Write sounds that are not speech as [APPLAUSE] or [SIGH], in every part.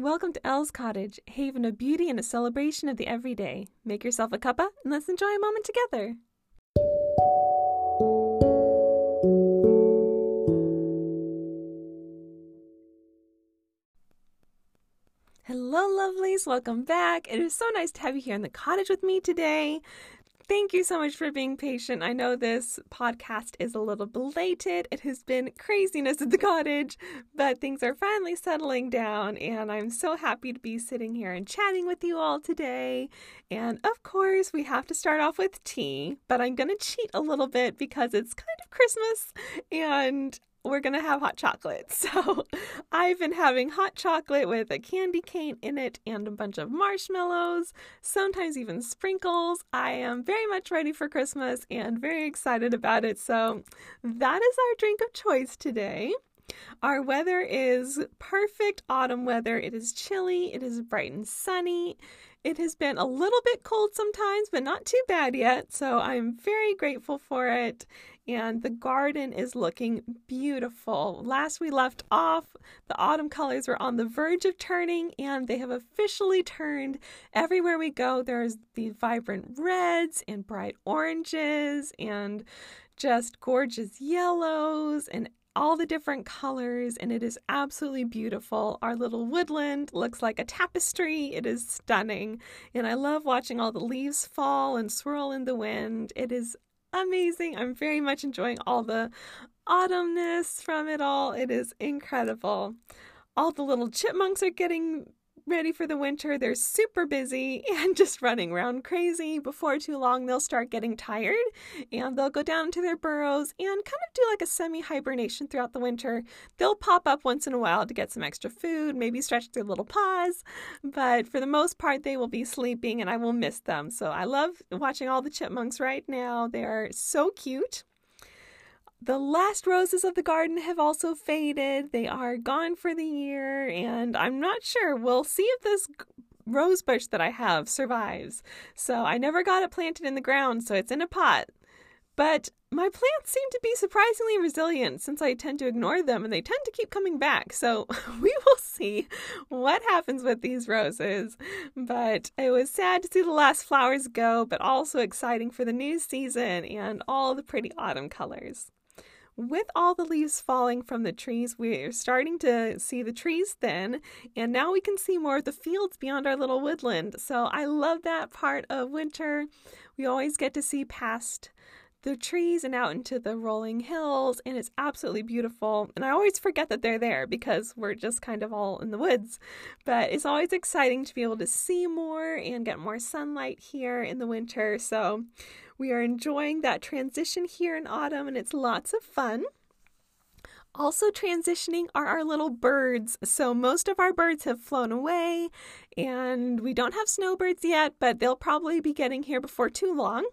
Welcome to Elle's Cottage, haven of beauty and a celebration of the everyday. Make yourself a cuppa and let's enjoy a moment together. Hello, lovelies. Welcome back. It is so nice to have you here in the cottage with me today. Thank you so much for being patient. I know this podcast is a little belated. It has been craziness at the cottage, but things are finally settling down, and I'm so happy to be sitting here and chatting with you all today. And of course, we have to start off with tea, but I'm going to cheat a little bit because it's kind of Christmas, and we're going to have hot chocolate. [LAUGHS] So I've been having hot chocolate with a candy cane in it and a bunch of marshmallows, sometimes even sprinkles. I am very much ready for Christmas and very excited about it. So that is our drink of choice today. Our weather is perfect autumn weather. It is chilly, it is bright and sunny. It has been a little bit cold sometimes, but not too bad yet. So I'm very grateful for it and the garden is looking beautiful. Last we left off, the autumn colors were on the verge of turning, and they have officially turned. Everywhere we go, there's the vibrant reds and bright oranges and just gorgeous yellows and all the different colors, and it is absolutely beautiful. Our little woodland looks like a tapestry. It is stunning, and I love watching all the leaves fall and swirl in the wind. It is amazing. I'm very much enjoying all the autumnness from it all. It is incredible. All the little chipmunks are getting ready for the winter. They're super busy [LAUGHS] and just running around crazy. Before too long, they'll start getting tired and they'll go down to their burrows and kind of do like a semi hibernation throughout the winter. They'll pop up once in a while to get some extra food, maybe stretch their little paws, but for the most part, they will be sleeping and I will miss them. So I love watching all the chipmunks right now. They are so cute. The last roses of the garden have also faded. They are gone for the year, and I'm not sure. We'll see if this rose bush that I have survives. So I never got it planted in the ground, so it's in a pot. But my plants seem to be surprisingly resilient since I tend to ignore them and they tend to keep coming back. So [LAUGHS] we will see what happens with these roses. But it was sad to see the last flowers go, but also exciting for the new season and all the pretty autumn colors with all the leaves falling from the trees, we're starting to see the trees thin, and now we can see more of the fields beyond our little woodland. So I love that part of winter. We always get to see past the trees and out into the rolling hills, and it's absolutely beautiful. And I always forget that they're there because we're just kind of all in the woods. But it's always exciting to be able to see more and get more sunlight here in the winter. So we are enjoying that transition here in autumn, and it's lots of fun. Also, transitioning are our little birds. So, most of our birds have flown away, and we don't have snowbirds yet, but they'll probably be getting here before too long.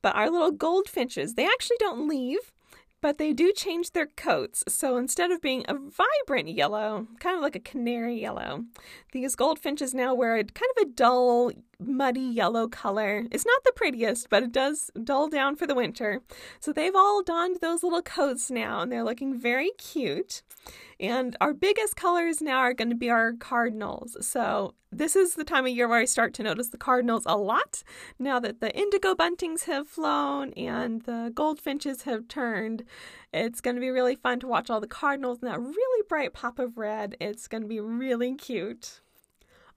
But our little goldfinches, they actually don't leave but they do change their coats. So instead of being a vibrant yellow, kind of like a canary yellow, these goldfinches now wear a kind of a dull, muddy yellow color. It's not the prettiest, but it does dull down for the winter. So they've all donned those little coats now, and they're looking very cute. And our biggest colors now are going to be our cardinals. So this is the time of year where I start to notice the cardinals a lot. Now that the indigo buntings have flown and the goldfinches have turned, it's going to be really fun to watch all the cardinals in that really bright pop of red. It's going to be really cute.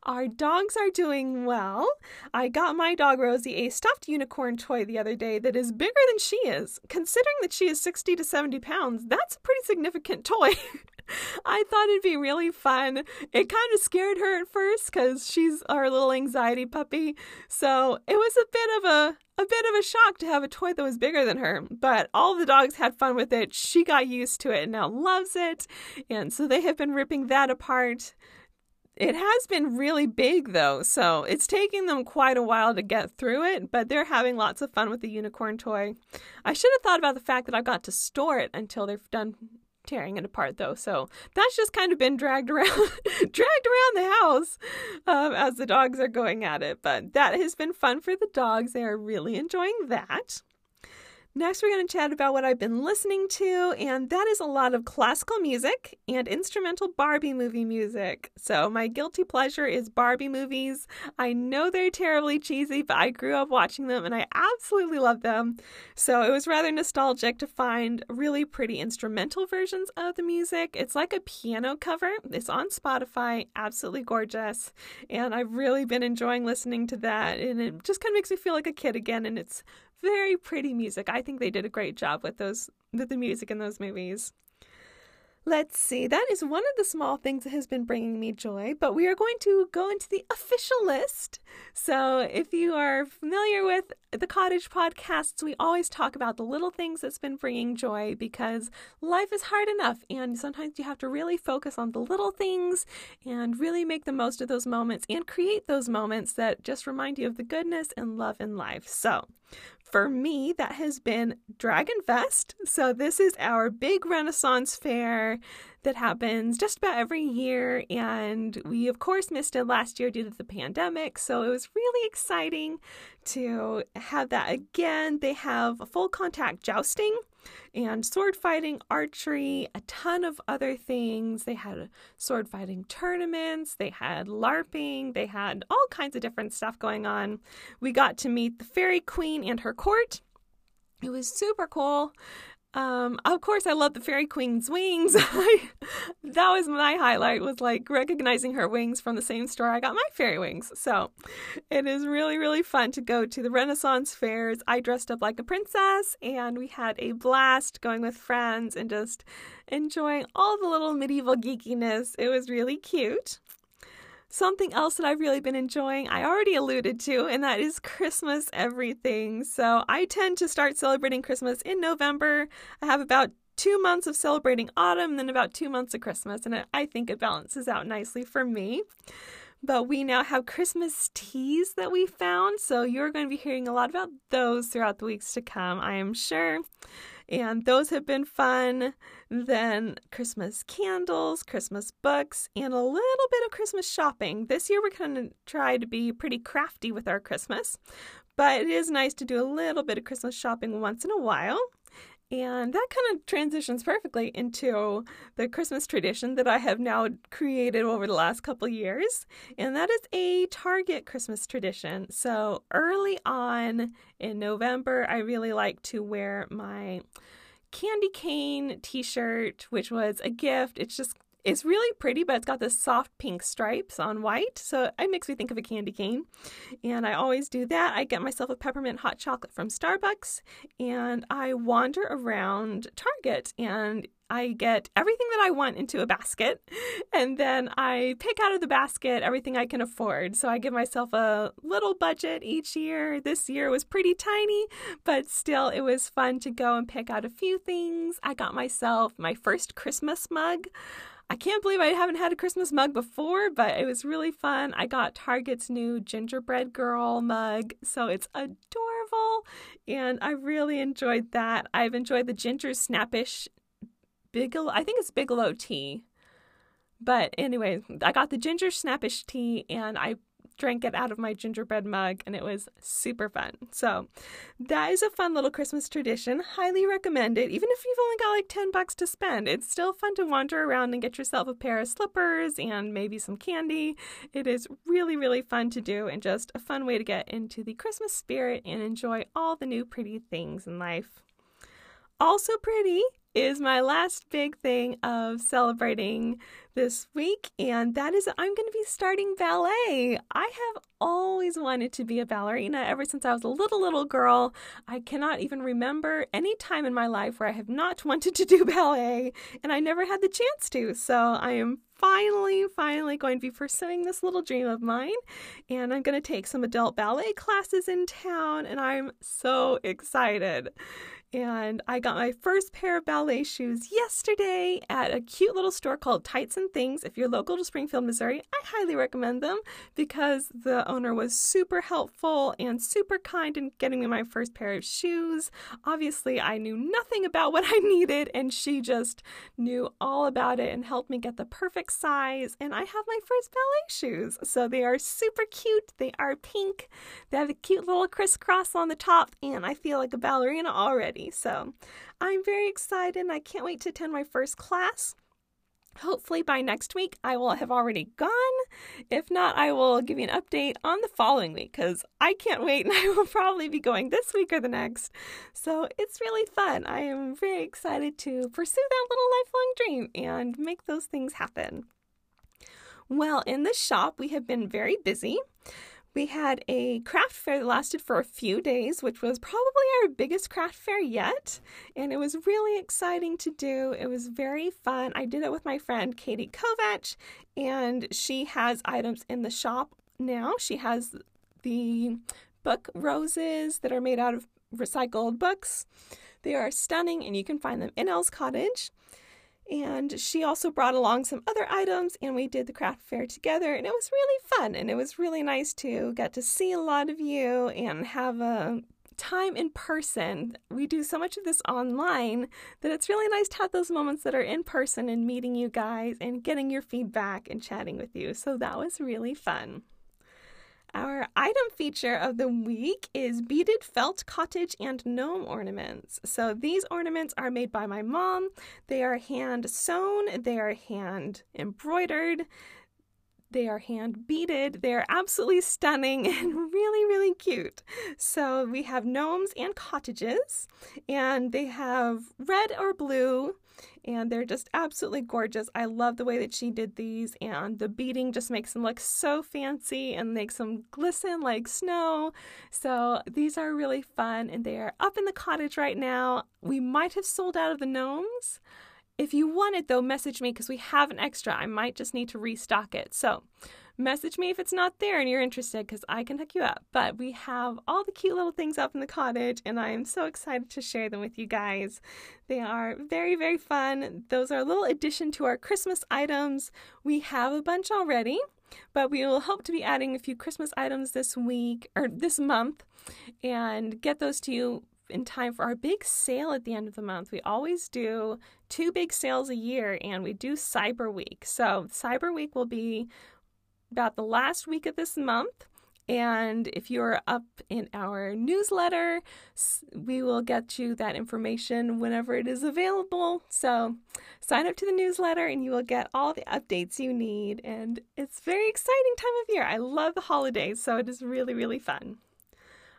Our dogs are doing well. I got my dog Rosie a stuffed unicorn toy the other day that is bigger than she is. Considering that she is 60 to 70 pounds, that's a pretty significant toy. [LAUGHS] I thought it'd be really fun. It kind of scared her at first because she's our little anxiety puppy. So it was a bit of a a bit of a shock to have a toy that was bigger than her, but all the dogs had fun with it. She got used to it and now loves it. And so they have been ripping that apart. It has been really big though, so it's taking them quite a while to get through it, but they're having lots of fun with the unicorn toy. I should have thought about the fact that I've got to store it until they're done tearing it apart though, so that's just kind of been dragged [LAUGHS] around dragged around the house um, as the dogs are going at it. But that has been fun for the dogs. They are really enjoying that. Next, we're going to chat about what I've been listening to, and that is a lot of classical music and instrumental Barbie movie music. So, my guilty pleasure is Barbie movies. I know they're terribly cheesy, but I grew up watching them and I absolutely love them. So, it was rather nostalgic to find really pretty instrumental versions of the music. It's like a piano cover, it's on Spotify, absolutely gorgeous. And I've really been enjoying listening to that, and it just kind of makes me feel like a kid again, and it's very pretty music. I think they did a great job with those with the music in those movies. Let's see, that is one of the small things that has been bringing me joy, but we are going to go into the official list. So, if you are familiar with the Cottage podcasts, we always talk about the little things that's been bringing joy because life is hard enough, and sometimes you have to really focus on the little things and really make the most of those moments and create those moments that just remind you of the goodness and love in life. So, for me, that has been Dragon Fest. So, this is our big Renaissance fair that happens just about every year. And we, of course, missed it last year due to the pandemic. So, it was really exciting to have that again. They have full contact jousting and sword fighting, archery, a ton of other things. They had sword fighting tournaments, they had LARPing, they had all kinds of different stuff going on. We got to meet the Fairy Queen and her court. It was super cool. Um, of course, I love the Fairy Queen's wings. [LAUGHS] that was my highlight. Was like recognizing her wings from the same store I got my fairy wings. So, it is really really fun to go to the Renaissance fairs. I dressed up like a princess, and we had a blast going with friends and just enjoying all the little medieval geekiness. It was really cute. Something else that I've really been enjoying, I already alluded to, and that is Christmas everything. So I tend to start celebrating Christmas in November. I have about two months of celebrating autumn, then about two months of Christmas, and I think it balances out nicely for me. But we now have Christmas teas that we found, so you're going to be hearing a lot about those throughout the weeks to come, I am sure and those have been fun. Then Christmas candles, Christmas books, and a little bit of Christmas shopping. This year we're going to try to be pretty crafty with our Christmas, but it is nice to do a little bit of Christmas shopping once in a while. And that kind of transitions perfectly into the Christmas tradition that I have now created over the last couple years. And that is a Target Christmas tradition. So early on in November, I really like to wear my candy cane t shirt, which was a gift. It's just it's really pretty, but it's got this soft pink stripes on white. So it makes me think of a candy cane. And I always do that. I get myself a peppermint hot chocolate from Starbucks and I wander around Target and I get everything that I want into a basket [LAUGHS] and then I pick out of the basket everything I can afford. So I give myself a little budget each year. This year was pretty tiny, but still it was fun to go and pick out a few things. I got myself my first Christmas mug. I can't believe I haven't had a Christmas mug before, but it was really fun. I got Target's new gingerbread girl mug, so it's adorable, and I really enjoyed that. I've enjoyed the ginger snappish Bigelow, I think it's Bigelow tea. But anyway, I got the ginger snappish tea and I drank it out of my gingerbread mug, and it was super fun. So, that is a fun little Christmas tradition. Highly recommend it. Even if you've only got like 10 bucks to spend, it's still fun to wander around and get yourself a pair of slippers and maybe some candy. It is really, really fun to do and just a fun way to get into the Christmas spirit and enjoy all the new pretty things in life. Also, pretty is my last big thing of celebrating this week, and that is I'm going to be starting ballet. I have always wanted to be a ballerina ever since I was a little, little girl. I cannot even remember any time in my life where I have not [LAUGHS] wanted to do ballet, and I never had the chance to. So I am finally, finally going to be pursuing this little dream of mine. And I'm going to take some adult ballet classes in town, and I'm so excited. And I got my first pair of ballet shoes yesterday at a cute little store called Tights and Things. If you're local to Springfield, Missouri, I highly recommend them because the owner was super helpful and super kind in getting me my first pair of shoes. Obviously, I knew nothing about what I [LAUGHS] needed, and she just knew all about it and helped me get the perfect size. And I have my first ballet shoes. So they are super cute. They are pink. They have a cute little crisscross on the top, and I feel like a ballerina already. Already. So I'm very excited and I can't wait to attend my first class. Hopefully, by next week, I will have already gone. If not, I will give you an update on the following week because I can't wait [LAUGHS] and I will probably be going this week or the next. So it's really fun. I am very excited to pursue that little lifelong dream and make those things happen. Well, in the shop, we have been very busy. We had a craft fair that lasted for a few days, which was probably our biggest craft fair yet. And it was really exciting to do. It was very fun. I did it with my friend Katie Kovach, and she has items in the shop now. She has the book roses that are made out of recycled books. They are stunning, and you can find them in Elle's Cottage. And she also brought along some other items, and we did the craft fair together, and it was really fun. And it was really nice to get to see a lot of you and have a time in person. We do so much of this online that it's really nice to have those moments that are in person and meeting you guys and getting your feedback and chatting with you. So that was really fun. Our item feature of the week is beaded felt cottage and gnome ornaments. So these ornaments are made by my mom. They are hand sewn, they are hand embroidered, they are hand beaded. They are absolutely stunning [LAUGHS] and really, really cute. So we have gnomes and cottages, and they have red or blue and they're just absolutely gorgeous. I love the way that she did these, and the beading just makes them look so fancy and makes them glisten like snow. So these are really fun, and they are up in the cottage right now. We might have sold out of the gnomes. If you want it, though, message me because we have an extra. I might just need to restock it. So message me if it's not there and you're interested because I can hook you up. But we have all the cute little things up in the cottage, and I am so excited to share them with you guys. They are very, very fun. Those are a little addition to our Christmas items. We have a bunch already. But we will hope to be adding a few Christmas items this week or this month and get those to you in time for our big sale at the end of the month. We always do two big sales a year and we do Cyber Week. So, Cyber Week will be about the last week of this month. And if you're up in our newsletter, we will get you that information whenever it is available. So sign up to the newsletter and you will get all the updates you need. And it's very exciting time of year. I love the holidays, so it is really, really fun.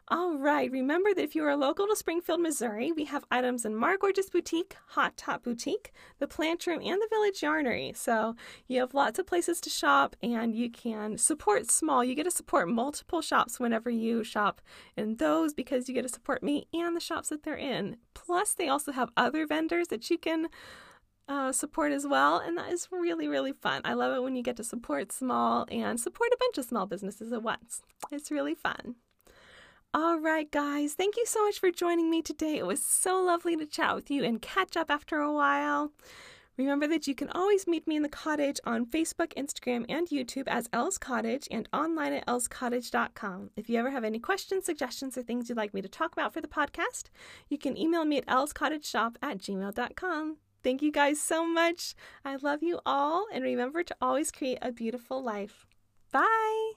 All right, remember that if you are local to Springfield, Missouri, we have items in Mar Gorgeous Boutique, Hot Top Boutique, the Plant Room, and the Village Yarnery. So you have lots of places to shop and you can support small. You get to support multiple shops whenever you shop in those because you get to support me and the shops that they're in. Plus, they also have other vendors that you can uh, support as well, and that is really, really fun. I love it when you get to support small and support a bunch of small businesses at once. It's really fun. All right, guys, thank you so much for joining me today. It was so lovely to chat with you and catch up after a while. Remember that you can always meet me in the cottage on Facebook, Instagram, and YouTube as Elle's Cottage and online at ellscottage.com. If you ever have any questions, suggestions, or things you'd like me to talk about for the podcast, you can email me at ellscottageshop at gmail.com. Thank you guys so much. I love you all, and remember to always create a beautiful life. Bye.